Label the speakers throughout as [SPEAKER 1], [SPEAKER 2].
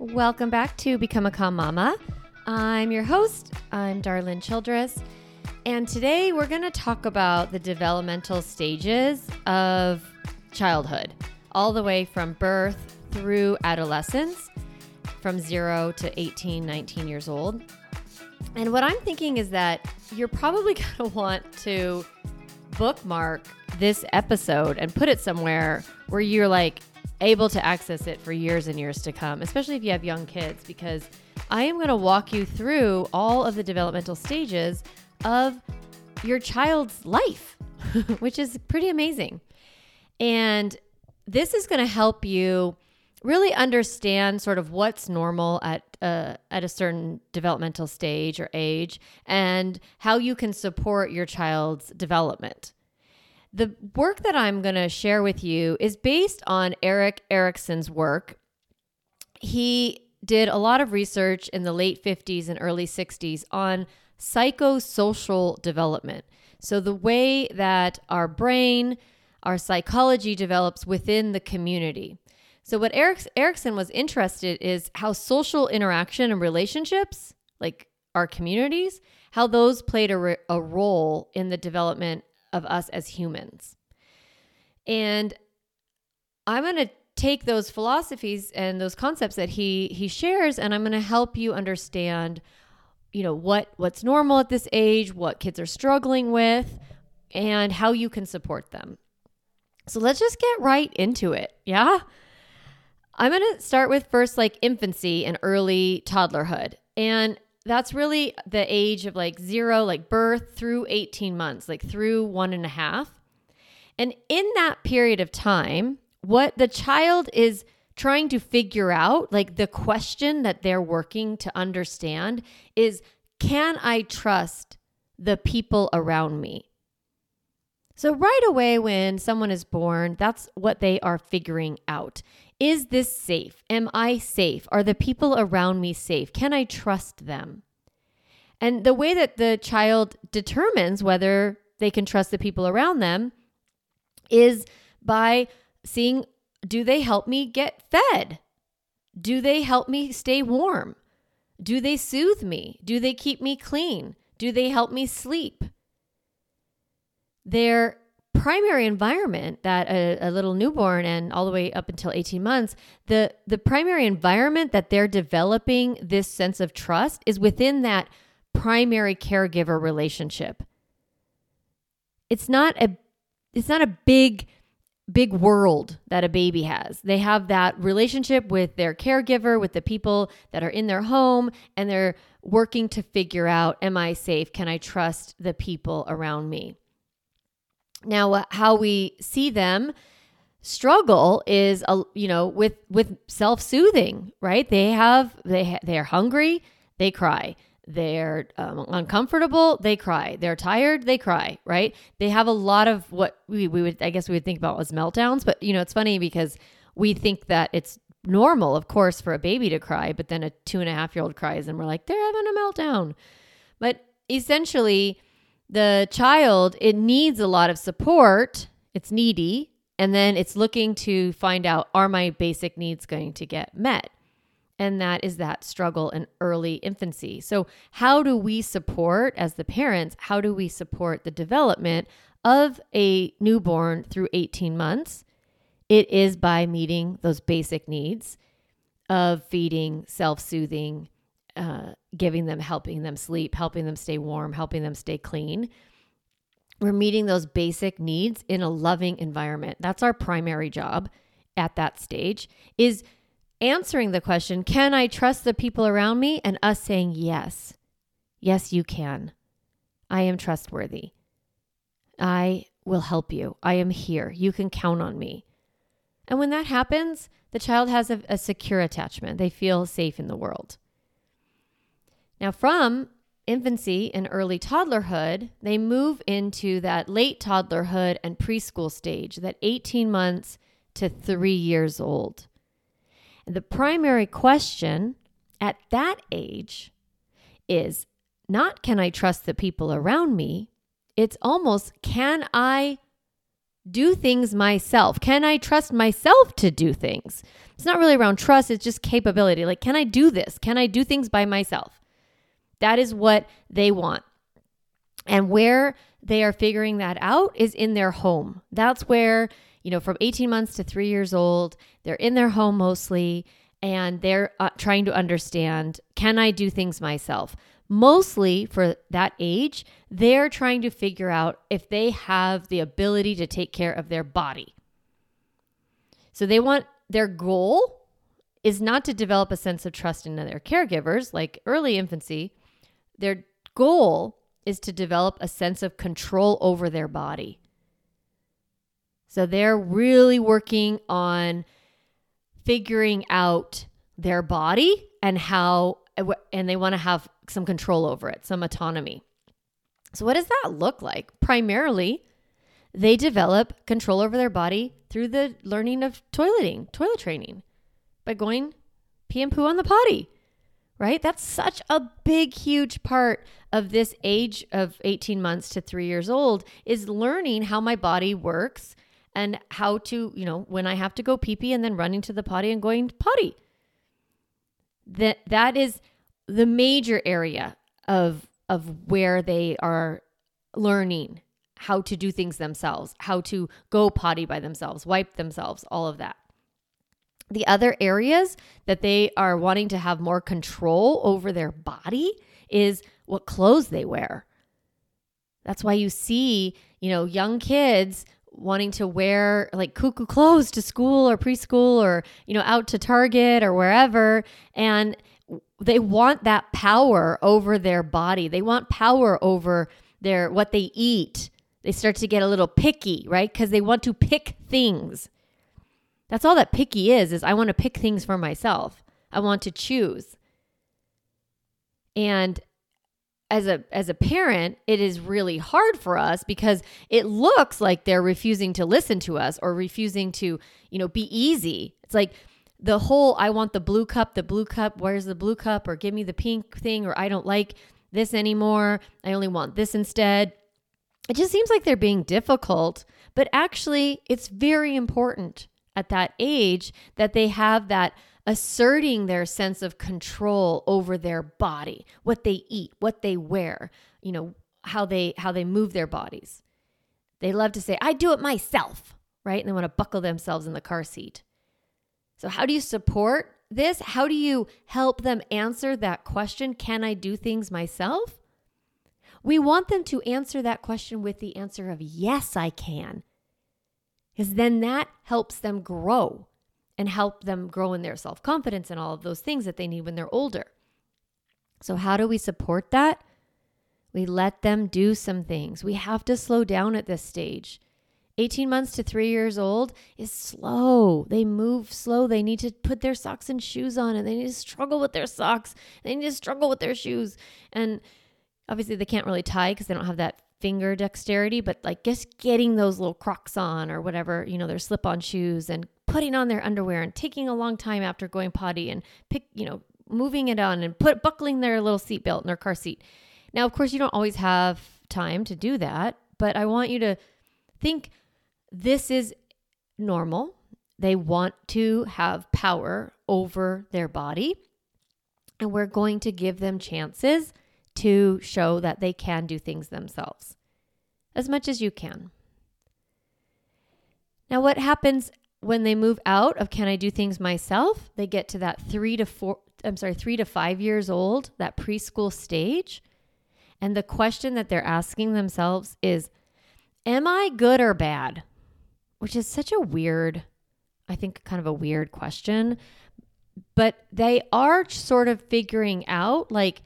[SPEAKER 1] Welcome back to Become a Calm Mama. I'm your host. I'm Darlene Childress. And today we're going to talk about the developmental stages of childhood, all the way from birth through adolescence, from zero to 18, 19 years old. And what I'm thinking is that you're probably going to want to bookmark this episode and put it somewhere where you're like, able to access it for years and years to come, especially if you have young kids, because I am going to walk you through all of the developmental stages of your child's life, which is pretty amazing. And this is going to help you really understand sort of what's normal at uh, at a certain developmental stage or age and how you can support your child's development. The work that I'm going to share with you is based on Erik Erikson's work. He did a lot of research in the late 50s and early 60s on psychosocial development. So, the way that our brain, our psychology develops within the community. So, what Erik Erikson was interested is how social interaction and relationships, like our communities, how those played a, re- a role in the development of us as humans. And I'm going to take those philosophies and those concepts that he he shares and I'm going to help you understand you know what what's normal at this age, what kids are struggling with and how you can support them. So let's just get right into it. Yeah? I'm going to start with first like infancy and early toddlerhood. And that's really the age of like zero, like birth through 18 months, like through one and a half. And in that period of time, what the child is trying to figure out, like the question that they're working to understand is can I trust the people around me? So, right away, when someone is born, that's what they are figuring out. Is this safe? Am I safe? Are the people around me safe? Can I trust them? And the way that the child determines whether they can trust the people around them is by seeing do they help me get fed? Do they help me stay warm? Do they soothe me? Do they keep me clean? Do they help me sleep? Their primary environment that a, a, little newborn and all the way up until 18 months the the primary environment that they're developing this sense of trust is within that primary caregiver relationship. It's not a it's not a big big world that a baby has. They have that relationship with their caregiver with the people that are in their home and they're working to figure out am i safe? Can i trust the people around me now, uh, how we see them struggle is uh, you know with with self-soothing, right? They have they ha- they're hungry, they cry. They're um, uncomfortable, they cry. They're tired, they cry, right? They have a lot of what we, we would, I guess we would think about as meltdowns. But, you know, it's funny because we think that it's normal, of course, for a baby to cry, but then a two and a half year old cries and we're like, they're having a meltdown. But essentially, the child, it needs a lot of support. It's needy. And then it's looking to find out are my basic needs going to get met? And that is that struggle in early infancy. So, how do we support, as the parents, how do we support the development of a newborn through 18 months? It is by meeting those basic needs of feeding, self soothing, uh, giving them, helping them sleep, helping them stay warm, helping them stay clean. We're meeting those basic needs in a loving environment. That's our primary job at that stage is answering the question, can I trust the people around me? And us saying, yes, yes, you can. I am trustworthy. I will help you. I am here. You can count on me. And when that happens, the child has a, a secure attachment. They feel safe in the world. Now, from infancy and early toddlerhood, they move into that late toddlerhood and preschool stage, that 18 months to three years old. And the primary question at that age is not can I trust the people around me? It's almost can I do things myself? Can I trust myself to do things? It's not really around trust, it's just capability. Like, can I do this? Can I do things by myself? That is what they want. And where they are figuring that out is in their home. That's where, you know, from 18 months to three years old, they're in their home mostly and they're uh, trying to understand can I do things myself? Mostly for that age, they're trying to figure out if they have the ability to take care of their body. So they want their goal is not to develop a sense of trust in their caregivers like early infancy. Their goal is to develop a sense of control over their body. So they're really working on figuring out their body and how and they want to have some control over it, some autonomy. So what does that look like? Primarily, they develop control over their body through the learning of toileting, toilet training by going pee and poo on the potty. Right? That's such a big huge part of this age of 18 months to 3 years old is learning how my body works and how to, you know, when I have to go pee pee and then running to the potty and going potty. That that is the major area of of where they are learning how to do things themselves, how to go potty by themselves, wipe themselves, all of that. The other areas that they are wanting to have more control over their body is what clothes they wear. That's why you see, you know, young kids wanting to wear like cuckoo clothes to school or preschool or you know out to target or wherever and they want that power over their body. They want power over their what they eat. They start to get a little picky right? Because they want to pick things that's all that picky is is i want to pick things for myself. I want to choose. And as a as a parent it is really hard for us because it looks like they're refusing to listen to us or refusing to you know be easy. It's like the whole i want the blue cup the blue cup where's the blue cup? or give me the pink thing or i don't like this anymore i only want this instead. It just seems like they're being difficult but actually it's very important at that age that they have that asserting their sense of control over their body, what they eat, what they wear, you know, how they how they move their bodies. They love to say, "I do it myself," right? And they want to buckle themselves in the car seat. So how do you support this? How do you help them answer that question, can I do things myself? We want them to answer that question with the answer of yes, I can. Because then that helps them grow and help them grow in their self confidence and all of those things that they need when they're older. So, how do we support that? We let them do some things. We have to slow down at this stage. 18 months to three years old is slow. They move slow. They need to put their socks and shoes on and they need to struggle with their socks. They need to struggle with their shoes. And obviously, they can't really tie because they don't have that finger dexterity, but like just getting those little crocs on or whatever, you know, their slip on shoes and putting on their underwear and taking a long time after going potty and pick, you know, moving it on and put buckling their little seatbelt in their car seat. Now, of course, you don't always have time to do that, but I want you to think this is normal. They want to have power over their body, and we're going to give them chances to show that they can do things themselves as much as you can. Now, what happens when they move out of can I do things myself? They get to that three to four, I'm sorry, three to five years old, that preschool stage. And the question that they're asking themselves is, Am I good or bad? Which is such a weird, I think, kind of a weird question. But they are sort of figuring out like,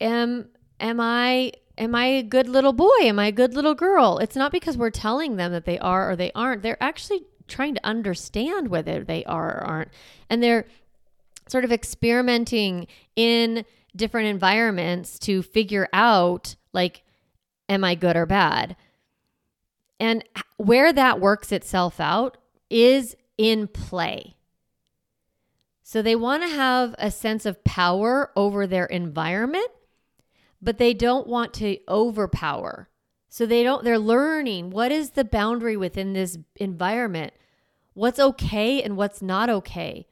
[SPEAKER 1] am am I am I a good little boy? Am I a good little girl? It's not because we're telling them that they are or they aren't. They're actually trying to understand whether they are or aren't. And they're sort of experimenting in different environments to figure out like am I good or bad? And where that works itself out is in play. So they want to have a sense of power over their environment but they don't want to overpower So they don't, they're learning what is the boundary within this environment? What's okay and what's not okay?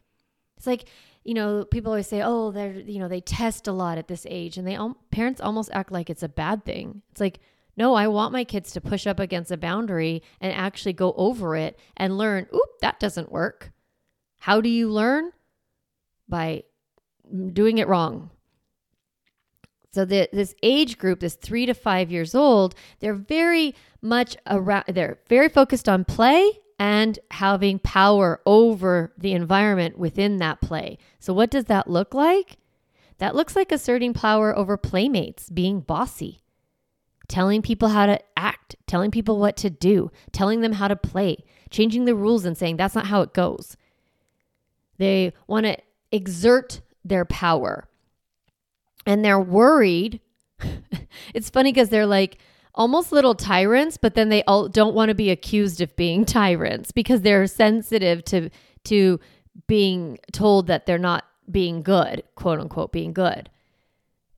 [SPEAKER 1] It's like, you know, people always say, oh, they're, you know, they test a lot at this age. And they, parents almost act like it's a bad thing. It's like, no, I want my kids to push up against a boundary and actually go over it and learn, oop, that doesn't work. How do you learn? By doing it wrong, so the, this age group, this three to five years old, they're very much around. They're very focused on play and having power over the environment within that play. So what does that look like? That looks like asserting power over playmates, being bossy, telling people how to act, telling people what to do, telling them how to play, changing the rules and saying that's not how it goes. They want to exert their power and they're worried. it's funny because they're like almost little tyrants, but then they all don't want to be accused of being tyrants because they're sensitive to to being told that they're not being good, quote unquote, being good.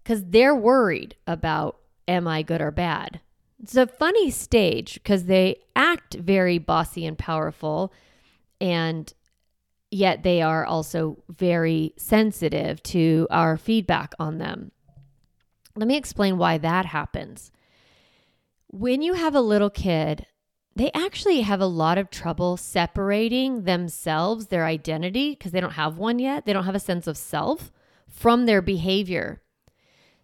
[SPEAKER 1] Because they're worried about am I good or bad? It's a funny stage because they act very bossy and powerful, and yet they are also very sensitive to our feedback on them. Let me explain why that happens. When you have a little kid, they actually have a lot of trouble separating themselves, their identity, because they don't have one yet. They don't have a sense of self from their behavior.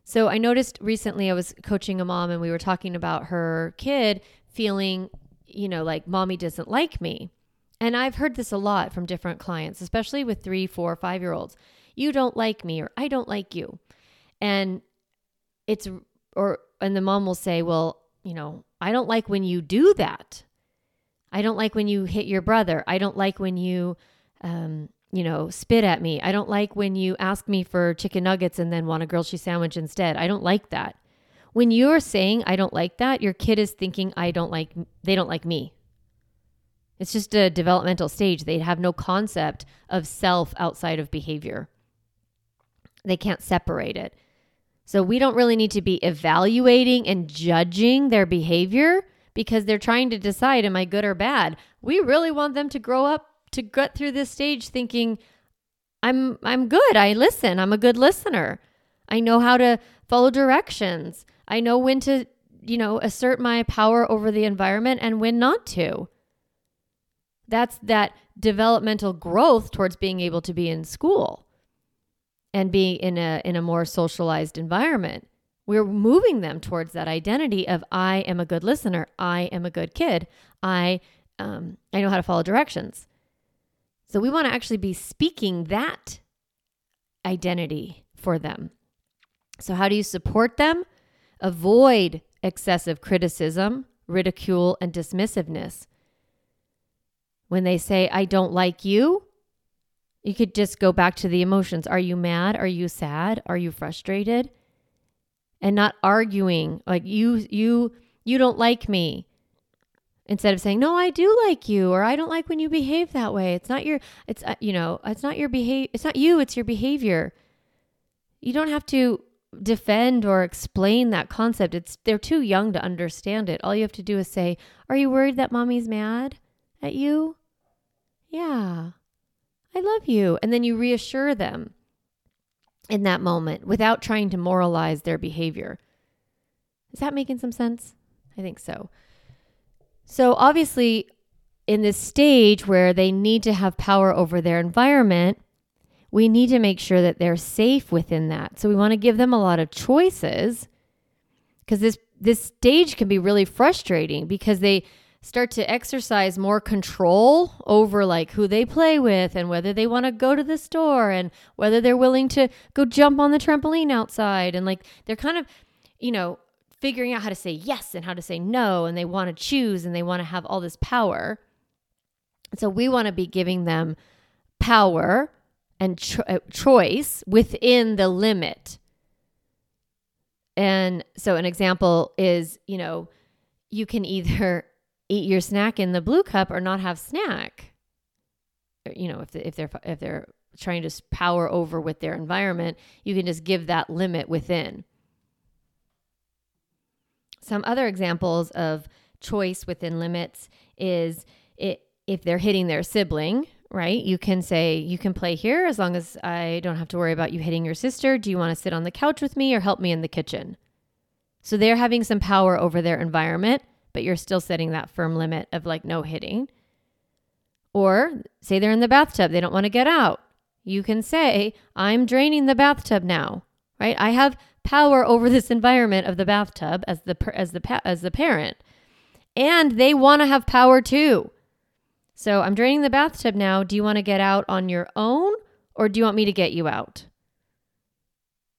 [SPEAKER 1] So I noticed recently I was coaching a mom and we were talking about her kid feeling, you know, like mommy doesn't like me. And I've heard this a lot from different clients, especially with three, four, five year olds. You don't like me, or I don't like you. And it's, or, and the mom will say, well, you know, I don't like when you do that. I don't like when you hit your brother. I don't like when you, um, you know, spit at me. I don't like when you ask me for chicken nuggets and then want a grilled cheese sandwich instead. I don't like that. When you're saying I don't like that, your kid is thinking I don't like they don't like me. It's just a developmental stage. They have no concept of self outside of behavior. They can't separate it. So we don't really need to be evaluating and judging their behavior because they're trying to decide am I good or bad. We really want them to grow up to get through this stage thinking I'm I'm good. I listen. I'm a good listener. I know how to follow directions. I know when to, you know, assert my power over the environment and when not to. That's that developmental growth towards being able to be in school and be in a in a more socialized environment. We're moving them towards that identity of I am a good listener. I am a good kid. I um, I know how to follow directions. So we want to actually be speaking that identity for them. So how do you support them? Avoid excessive criticism, ridicule, and dismissiveness. When they say, I don't like you, you could just go back to the emotions. Are you mad? Are you sad? Are you frustrated? And not arguing like you you you don't like me. Instead of saying, "No, I do like you," or "I don't like when you behave that way." It's not your it's uh, you know, it's not your behavior, it's not you, it's your behavior. You don't have to defend or explain that concept. It's they're too young to understand it. All you have to do is say, "Are you worried that mommy's mad?" At you? Yeah, I love you. And then you reassure them in that moment without trying to moralize their behavior. Is that making some sense? I think so. So, obviously, in this stage where they need to have power over their environment, we need to make sure that they're safe within that. So, we want to give them a lot of choices because this this stage can be really frustrating because they start to exercise more control over like who they play with and whether they want to go to the store and whether they're willing to go jump on the trampoline outside and like they're kind of you know figuring out how to say yes and how to say no and they want to choose and they want to have all this power. So we want to be giving them power and cho- uh, choice within the limit. And so an example is you know you can either eat your snack in the blue cup or not have snack. Uh, you know, if if they're if they're trying to power over with their environment, you can just give that limit within. some other examples of choice within limits is it, if they're hitting their sibling, right? You can say, you can play here as long as I don't have to worry about you hitting your sister. Do you want to sit on the couch with me or help me in the kitchen? So they're having some power over their environment, but you're still setting that firm limit of like no hitting. Or say they're in the bathtub, they don't want to get out. You can say, I'm draining the bathtub now, right? I have power over this environment of the bathtub as the as the as the parent. And they want to have power too. So I'm draining the bathtub now. Do you want to get out on your own or do you want me to get you out?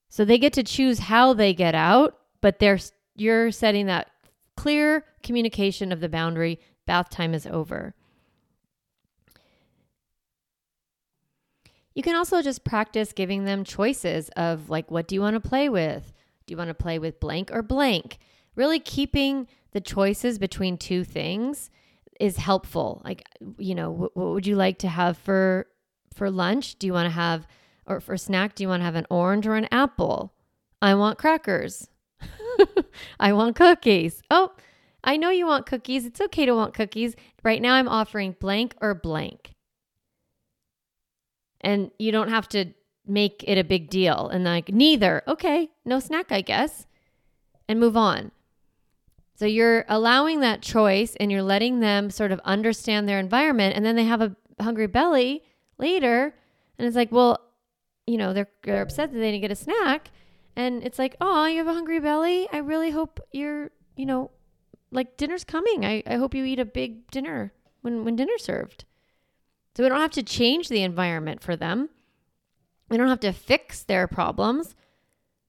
[SPEAKER 1] So they get to choose how they get out, but they're you're setting that clear communication of the boundary. Bath time is over. You can also just practice giving them choices of like, what do you want to play with? Do you want to play with blank or blank? Really keeping the choices between two things is helpful. Like, you know, what, would you like to have for for lunch? Do you want to have or for snack, do you want to have an orange or an apple? I want crackers. I want cookies. Oh, I know you want cookies. It's okay to want cookies. Right now I'm offering blank or blank. And you don't have to make it a big deal and like neither. Okay, no snack, I guess. And move on. So you're allowing that choice and you're letting them sort of understand their environment and then they have a hungry belly later and it's like, well, you know, they're, they're upset that they didn't get a snack and it's like, "Oh, you have a hungry belly? I really hope you're, you know, like dinner's coming. I, I hope you eat a big dinner when when dinner's served." So we don't have to change the environment for them. We don't have to fix their problems.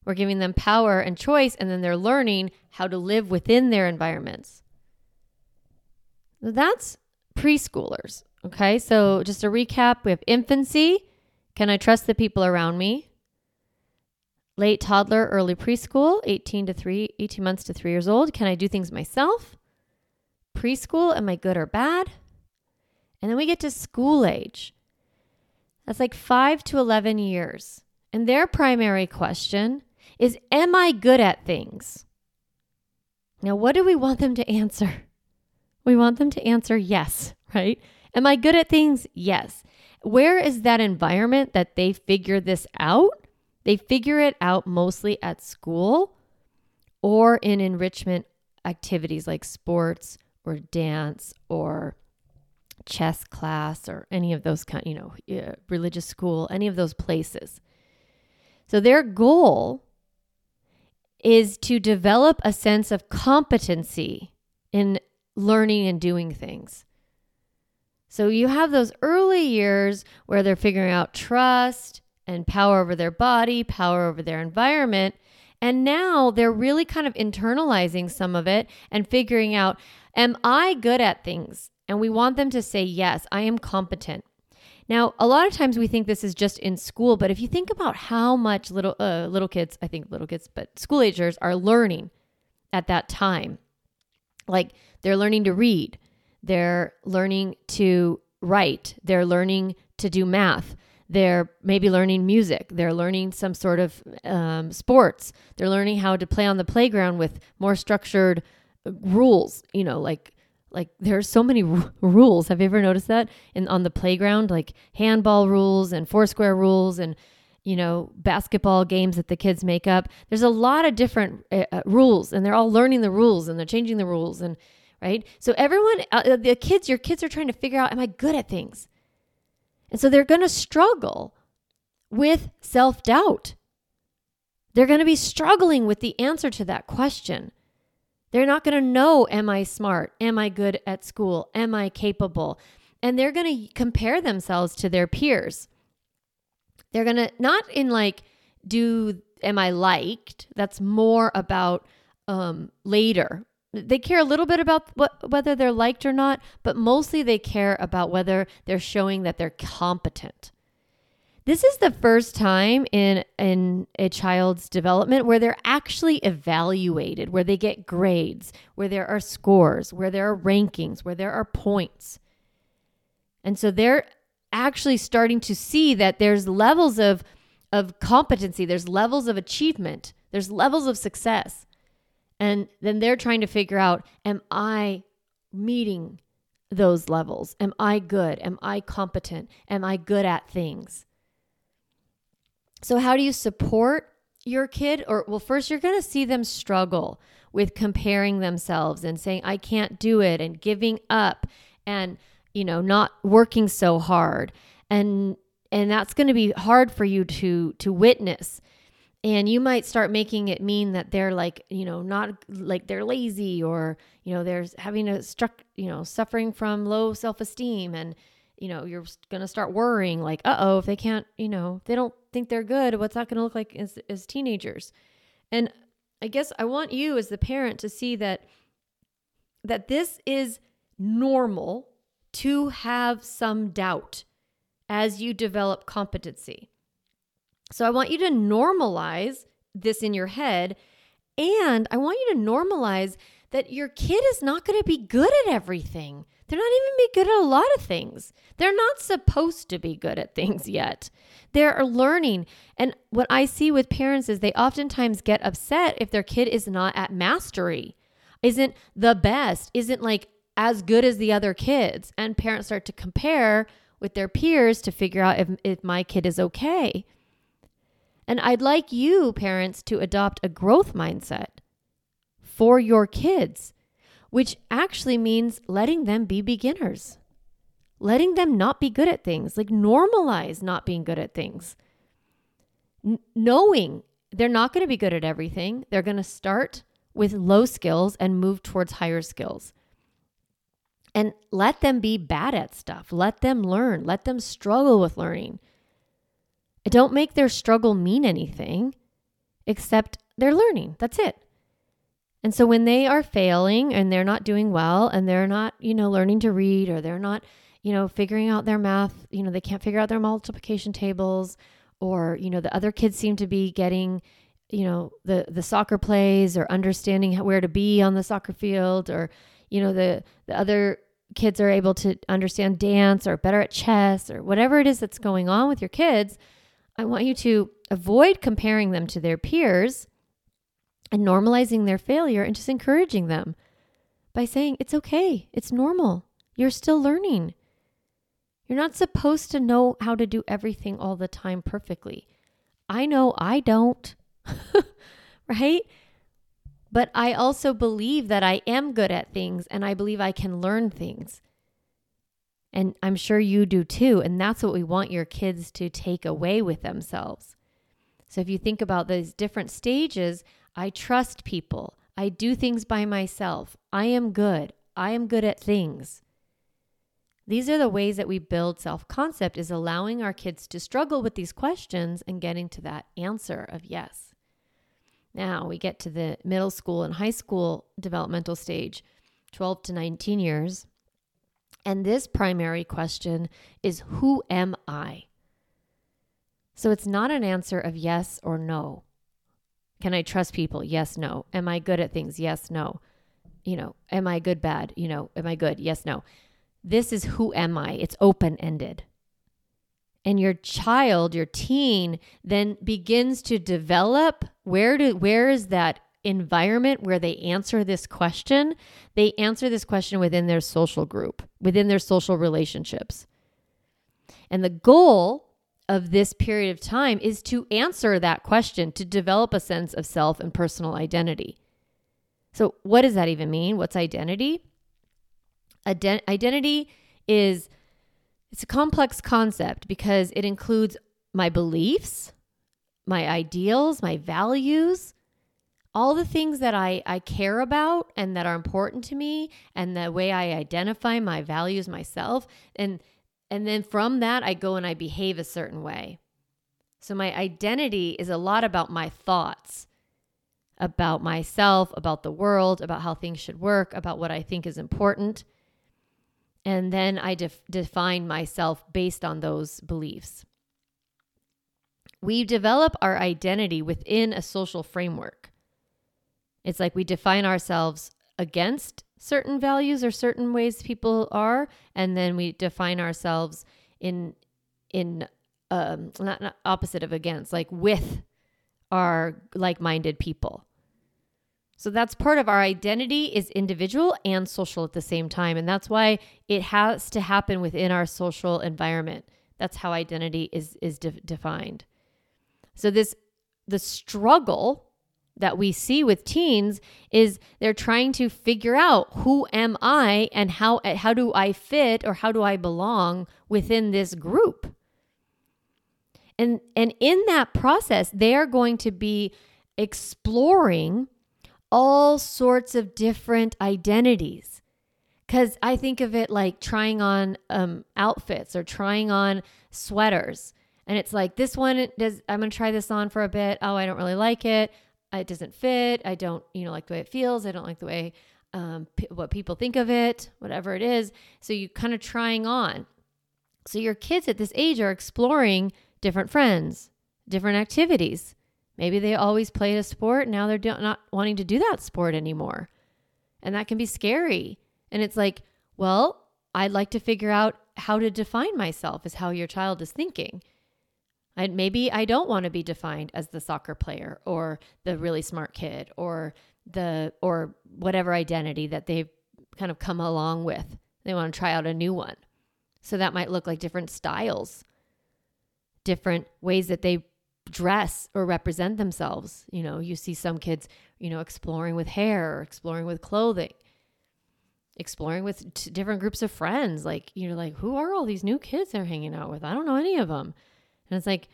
[SPEAKER 1] We're giving them power and choice, and then they're learning how to live within their environments. That's preschoolers. Okay, so just a recap we have infancy. Can I trust the people around me? Late toddler, early preschool, 18 to 3, 18 months to 3 years old. Can I do things myself? Preschool, am I good or bad? And then we get to school age. That's like five to 11 years. And their primary question is Am I good at things? Now, what do we want them to answer? We want them to answer yes, right? Am I good at things? Yes. Where is that environment that they figure this out? They figure it out mostly at school or in enrichment activities like sports or dance or chess class or any of those kind, you know, religious school, any of those places. So their goal is to develop a sense of competency in learning and doing things. So you have those early years where they're figuring out trust and power over their body, power over their environment. And now they're really kind of internalizing some of it and figuring out, am I good at things? And we want them to say, yes, I am competent. Now, a lot of times we think this is just in school, but if you think about how much little uh, little kids, I think little kids, but school agers are learning at that time, like they're learning to read, they're learning to write, they're learning to do math, they're maybe learning music, they're learning some sort of um, sports, they're learning how to play on the playground with more structured uh, rules, you know, like like there's so many r- rules. Have you ever noticed that in on the playground, like handball rules and foursquare rules and you know basketball games that the kids make up? There's a lot of different uh, uh rules, and they're all learning the rules and they're changing the rules and right. So everyone, uh, uh, the kids, your kids are trying to figure out, am I good at things? And so they're going to struggle with self doubt. They're going to be struggling with the answer to that question. They're not going to know, am I smart? Am I good at school? Am I capable? And they're going to compare themselves to their peers. They're going to, not in like, do, am I liked? That's more about um, later. They care a little bit about what, whether they're liked or not, but mostly they care about whether they're showing that they're competent. This is the first time in in a child's development where they're actually evaluated, where they get grades, where there are scores, where there are rankings, where there are points. And so they're actually starting to see that there's levels of of competency, there's levels of achievement, there's levels of success. And then they're trying to figure out am I meeting those levels? Am I good? Am I competent? Am I good at things? So, how do you support your kid? Or, well, first, you're going to see them struggle with comparing themselves and saying, I can't do it, and giving up and, you know, not working so hard. And, and that's going to be hard for you to to witness and you might start making it mean that they're like you know not like they're lazy or you know they're having a struck you know suffering from low self-esteem and you know you're going to start worrying like uh-oh if they can't you know they don't think they're good what's that going to look like as, as teenagers? And i guess i want you as the parent to see that that this is normal to have some doubt as you develop competency so I want you to normalize this in your head. And I want you to normalize that your kid is not going to be good at everything. They're not even be good at a lot of things. They're not supposed to be good at things yet. They're learning. And what I see with parents is they oftentimes get upset if their kid is not at mastery, isn't the best, isn't like as good as the other kids. And parents start to compare with their peers to figure out if, if my kid is okay. And I'd like you, parents, to adopt a growth mindset for your kids, which actually means letting them be beginners, letting them not be good at things, like normalize not being good at things. N- knowing they're not going to be good at everything, they're going to start with low skills and move towards higher skills. And let them be bad at stuff. Let them learn. Let them struggle with learning. Don't make their struggle mean anything except they're learning. That's it. And so when they are failing and they're not doing well and they're not, you know, learning to read or they're not, you know, figuring out their math, you know, they can't figure out their multiplication tables or, you know, the other kids seem to be getting, you know, the the soccer plays or understanding where to be on the soccer field or, you know, the the other kids are able to understand dance or better at chess or whatever it is that's going on with your kids I want you to avoid comparing them to their peers and normalizing their failure and just encouraging them by saying, it's okay, it's normal, you're still learning. You're not supposed to know how to do everything all the time perfectly. I know I don't, right? But I also believe that I am good at things and I believe I can learn things. And I'm sure you do too. And that's what we want your kids to take away with themselves. So if you think about those different stages, I trust people. I do things by myself. I am good. I am good at things. These are the ways that we build self concept is allowing our kids to struggle with these questions and getting to that answer of yes. Now we get to the middle school and high school developmental stage, 12 to 19 years. And this primary question is Who am I? So it's not an answer of yes or no. Can I trust people? Yes, no. Am I good at things? Yes, no. You know, am I good, bad? You know, am I good? Yes, no. This is who am I? It's open ended. And your child, your teen, then begins to develop where do where is that environment where they answer this question, they answer this question within their social group, within their social relationships. And the goal of this period of time is to answer that question, to develop a sense of self and personal identity. So, what does that even mean? What's identity? Ident- identity is it's a complex concept because it includes my beliefs, my ideals, my values, all the things that I, I care about and that are important to me and the way I identify my values myself and and then from that I go and I behave a certain way. So my identity is a lot about my thoughts about myself, about the world, about how things should work, about what I think is important. And then I def- define myself based on those beliefs. We develop our identity within a social framework. It's like we define ourselves against certain values or certain ways people are, and then we define ourselves in in um, not, not opposite of against, like with our like-minded people. So that's part of our identity is individual and social at the same time. And that's why it has to happen within our social environment. That's how identity is is de- defined. So this the struggle that we see with teens is they're trying to figure out who am I and how how do I fit or how do I belong within this group. And and in that process they are going to be exploring all sorts of different identities. Cuz I think of it like trying on um, outfits or trying on sweaters. And it's like this one does I'm going to try this on for a bit. Oh, I don't really like it it doesn't fit. I don't, you know, like the way it feels. I don't like the way um, p- what people think of it, whatever it is. So you kind of trying on. So your kids at this age are exploring different friends, different activities. Maybe they always played a sport. Now they're do- not wanting to do that sport anymore. And that can be scary. And it's like, well, I'd like to figure out how to define myself, is how your child is thinking. And maybe I don't want to be defined as the soccer player or the really smart kid or the or whatever identity that they've kind of come along with. They want to try out a new one. So that might look like different styles, different ways that they dress or represent themselves. You know, you see some kids, you know, exploring with hair or exploring with clothing, exploring with t- different groups of friends. Like, you know, like, who are all these new kids they're hanging out with? I don't know any of them. And it's like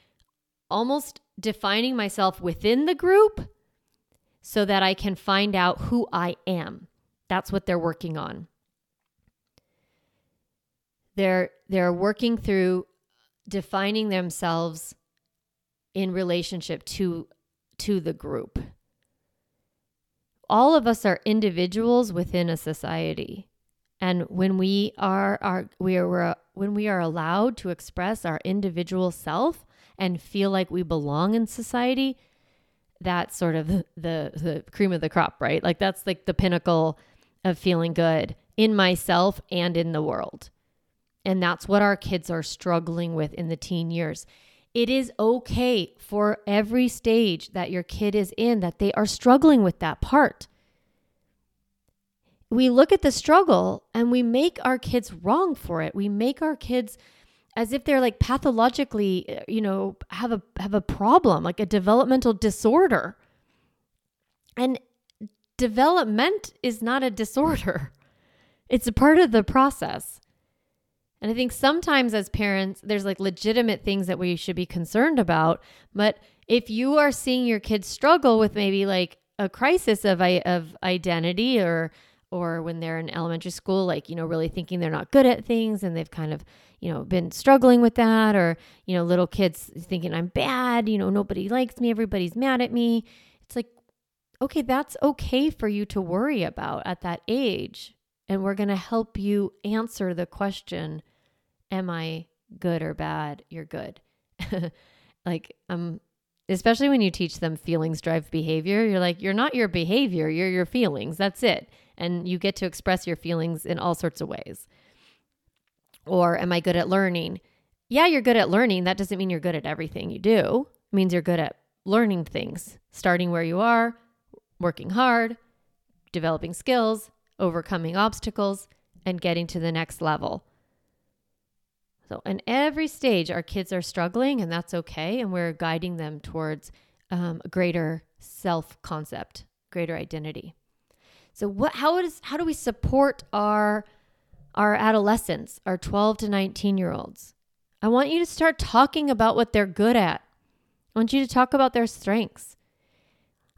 [SPEAKER 1] almost defining myself within the group so that I can find out who I am. That's what they're working on. They're they're working through defining themselves in relationship to to the group. All of us are individuals within a society. And when we are, are we are when we are allowed to express our individual self and feel like we belong in society, that's sort of the, the cream of the crop, right? Like that's like the pinnacle of feeling good in myself and in the world. And that's what our kids are struggling with in the teen years. It is okay for every stage that your kid is in that they are struggling with that part we look at the struggle and we make our kids wrong for it. We make our kids as if they're like pathologically, uh, you know, have a have a problem, like a developmental disorder. And development is not a disorder. It's a part of the process. And I think sometimes as parents, there's like legitimate things that we should be concerned about. But if you are seeing your kids struggle with maybe like a crisis of, of identity or or when they're in elementary school, like, you know, really thinking they're not good at things and they've kind of, you know, been struggling with that, or, you know, little kids thinking I'm bad, you know, nobody likes me, everybody's mad at me. It's like, okay, that's okay for you to worry about at that age. And we're going to help you answer the question Am I good or bad? You're good. like, um, especially when you teach them feelings drive behavior, you're like, you're not your behavior, you're your feelings. That's it and you get to express your feelings in all sorts of ways. Or am I good at learning? Yeah, you're good at learning. That doesn't mean you're good at everything you do. It means you're good at learning things, starting where you are, working hard, developing skills, overcoming obstacles, and getting to the next level. So, in every stage, our kids are struggling, and that's okay. And we're guiding them towards um, a greater self concept, greater identity. So what how is how do we support our our adolescents, our 12 to 19 year olds? I want you to start talking about what they're good at. I want you to talk about their strengths.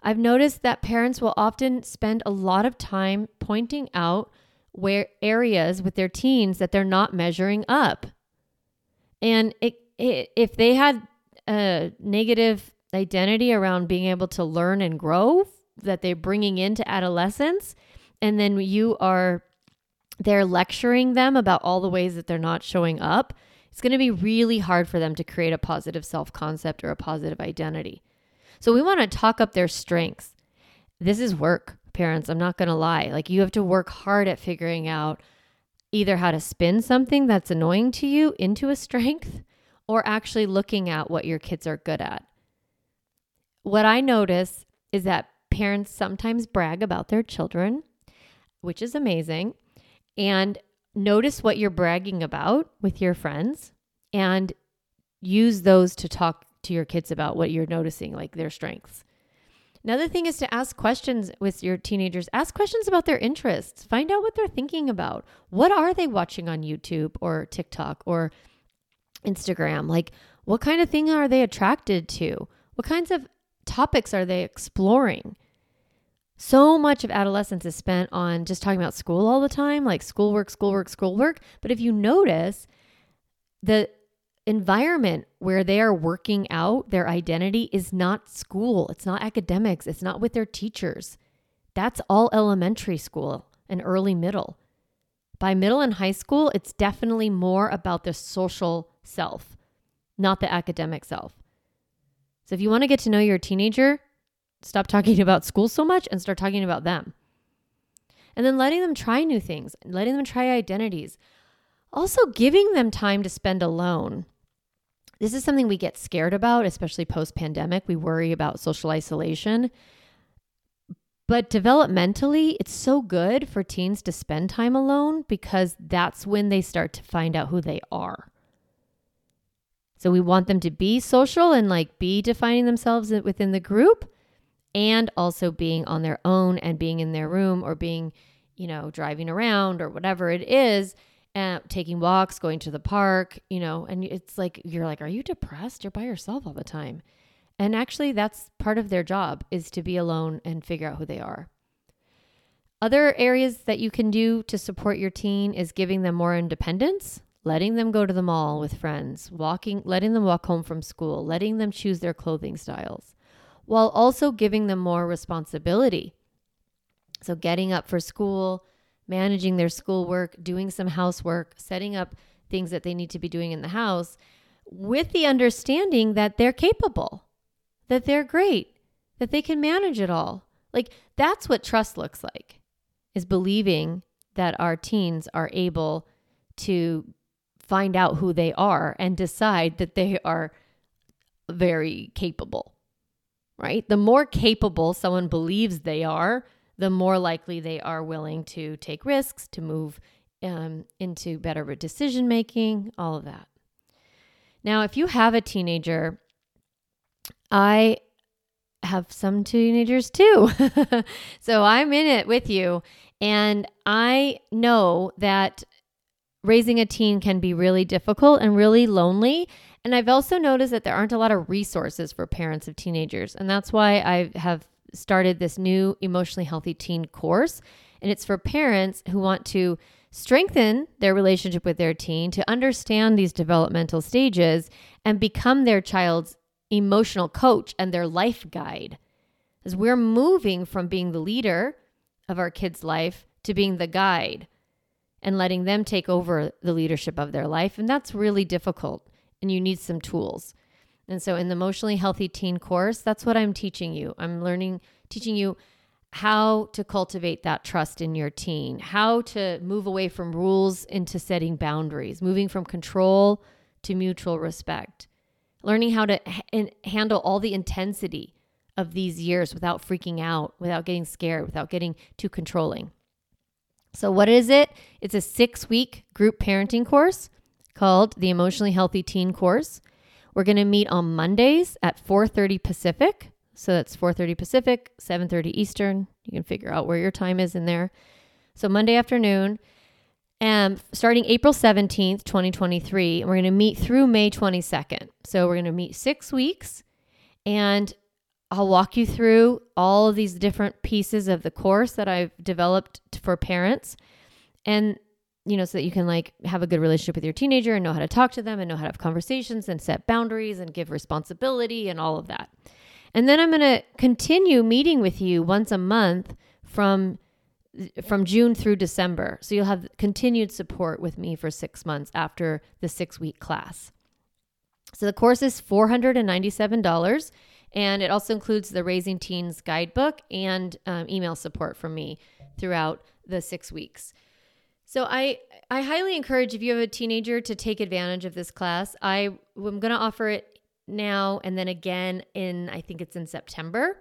[SPEAKER 1] I've noticed that parents will often spend a lot of time pointing out where areas with their teens that they're not measuring up. And it, it, if they had a negative identity around being able to learn and grow that they're bringing into adolescence and then you are they're lecturing them about all the ways that they're not showing up it's going to be really hard for them to create a positive self-concept or a positive identity. So we want to talk up their strengths. This is work parents i'm not going to lie. Like you have to work hard at figuring out either how to spin something that's annoying to you into a strength or actually looking at what your kids are good at. What i notice is that parents sometimes brag about their children, which is amazing. And notice what you're bragging about with your friends and use those to talk to your kids about what you're noticing, like their strengths. Another thing is to ask questions with your teenagers. Ask questions about their interests. Find out what they're thinking about. What are they watching on YouTube or TikTok or Instagram? Like, what kind of thing are they attracted to? What kinds of topics are they exploring? So much of adolescence is spent on just talking about school all the time, like schoolwork, schoolwork, schoolwork. But if you notice, the environment where they are working out their identity is not school, it's not academics, it's not with their teachers. That's all elementary school and early middle. By middle and high school, it's definitely more about the social self, not the academic self. So if you want to get to know your teenager, stop talking about school so much and start talking about them. And then letting them try new things, letting them try identities. Also, giving them time to spend alone this is something we get scared about, especially post pandemic. We worry about social isolation. But developmentally, it's so good for teens to spend time alone because that's when they start to find out who they are. So we want them to be social and like be defining themselves within the group and also being on their own and being in their room or being, you know, driving around or whatever it is and taking walks, going to the park, you know, and it's like you're like, are you depressed? You're by yourself all the time. And actually that's part of their job is to be alone and figure out who they are. Other areas that you can do to support your teen is giving them more independence, letting them go to the mall with friends, walking, letting them walk home from school, letting them choose their clothing styles, while also giving them more responsibility. So getting up for school, managing their schoolwork, doing some housework, setting up things that they need to be doing in the house with the understanding that they're capable, that they're great, that they can manage it all. Like that's what trust looks like is believing that our teens are able to find out who they are and decide that they are very capable. Right? The more capable someone believes they are, the more likely they are willing to take risks, to move um, into better decision making, all of that. Now, if you have a teenager, I have some teenagers too. so I'm in it with you. And I know that raising a teen can be really difficult and really lonely. And I've also noticed that there aren't a lot of resources for parents of teenagers. And that's why I have started this new emotionally healthy teen course. And it's for parents who want to strengthen their relationship with their teen, to understand these developmental stages, and become their child's emotional coach and their life guide. As we're moving from being the leader of our kid's life to being the guide and letting them take over the leadership of their life. And that's really difficult. And you need some tools. And so in the emotionally healthy teen course, that's what I'm teaching you. I'm learning, teaching you how to cultivate that trust in your teen, how to move away from rules into setting boundaries, moving from control to mutual respect, learning how to h- handle all the intensity of these years without freaking out, without getting scared, without getting too controlling. So, what is it? It's a six week group parenting course called the Emotionally Healthy Teen Course. We're going to meet on Mondays at 4:30 Pacific. So that's 4:30 Pacific, 7:30 Eastern. You can figure out where your time is in there. So Monday afternoon, and starting April 17th, 2023, we're going to meet through May 22nd. So we're going to meet 6 weeks and I'll walk you through all of these different pieces of the course that I've developed for parents. And you know, so that you can like have a good relationship with your teenager and know how to talk to them and know how to have conversations and set boundaries and give responsibility and all of that. And then I'm going to continue meeting with you once a month from from June through December. So you'll have continued support with me for 6 months after the 6-week class. So the course is $497 and it also includes the Raising Teens guidebook and um, email support from me throughout the 6 weeks. So I I highly encourage if you have a teenager to take advantage of this class. I am going to offer it now and then again in I think it's in September.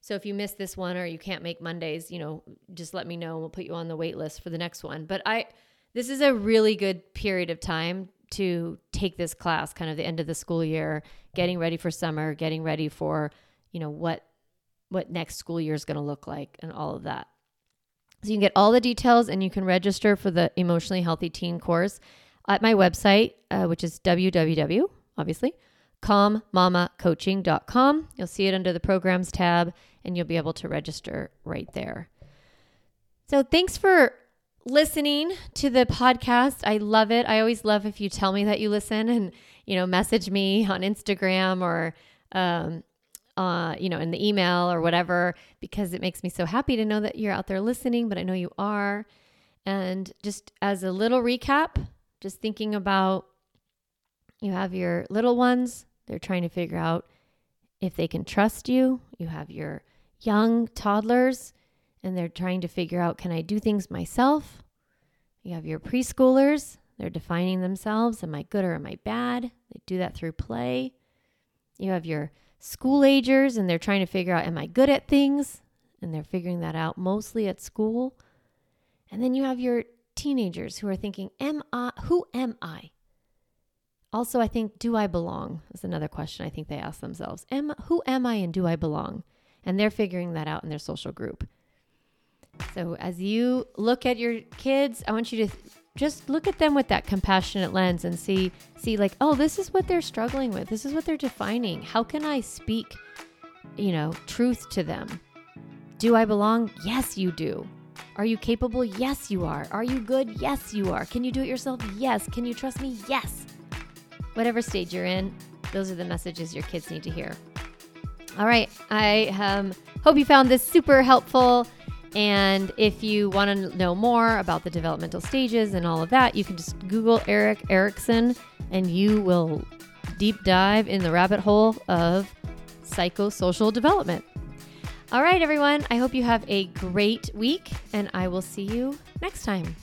[SPEAKER 1] So if you miss this one or you can't make Mondays, you know, just let me know and we'll put you on the wait list for the next one. But I this is a really good period of time to take this class, kind of the end of the school year, getting ready for summer, getting ready for, you know, what what next school year is going to look like and all of that. So you can get all the details and you can register for the emotionally healthy teen course at my website, uh, which is www, obviously, calmmamacoaching.com. You'll see it under the programs tab and you'll be able to register right there. So thanks for listening to the podcast. I love it. I always love if you tell me that you listen and, you know, message me on Instagram or, um, uh, you know, in the email or whatever, because it makes me so happy to know that you're out there listening, but I know you are. And just as a little recap, just thinking about you have your little ones, they're trying to figure out if they can trust you. You have your young toddlers, and they're trying to figure out can I do things myself? You have your preschoolers, they're defining themselves am I good or am I bad? They do that through play. You have your school agers, and they're trying to figure out am I good at things? And they're figuring that out mostly at school. And then you have your teenagers who are thinking, am I who am I? Also, I think do I belong? Is another question I think they ask themselves. Am who am I and do I belong? And they're figuring that out in their social group. So as you look at your kids, I want you to just look at them with that compassionate lens and see see like, oh, this is what they're struggling with. This is what they're defining. How can I speak, you know, truth to them? Do I belong? Yes, you do. Are you capable? Yes, you are. Are you good? Yes, you are. Can you do it yourself? Yes. Can you trust me? Yes. Whatever stage you're in, those are the messages your kids need to hear. All right. I um, hope you found this super helpful. And if you want to know more about the developmental stages and all of that, you can just Google Erik Erikson and you will deep dive in the rabbit hole of psychosocial development. All right, everyone, I hope you have a great week and I will see you next time.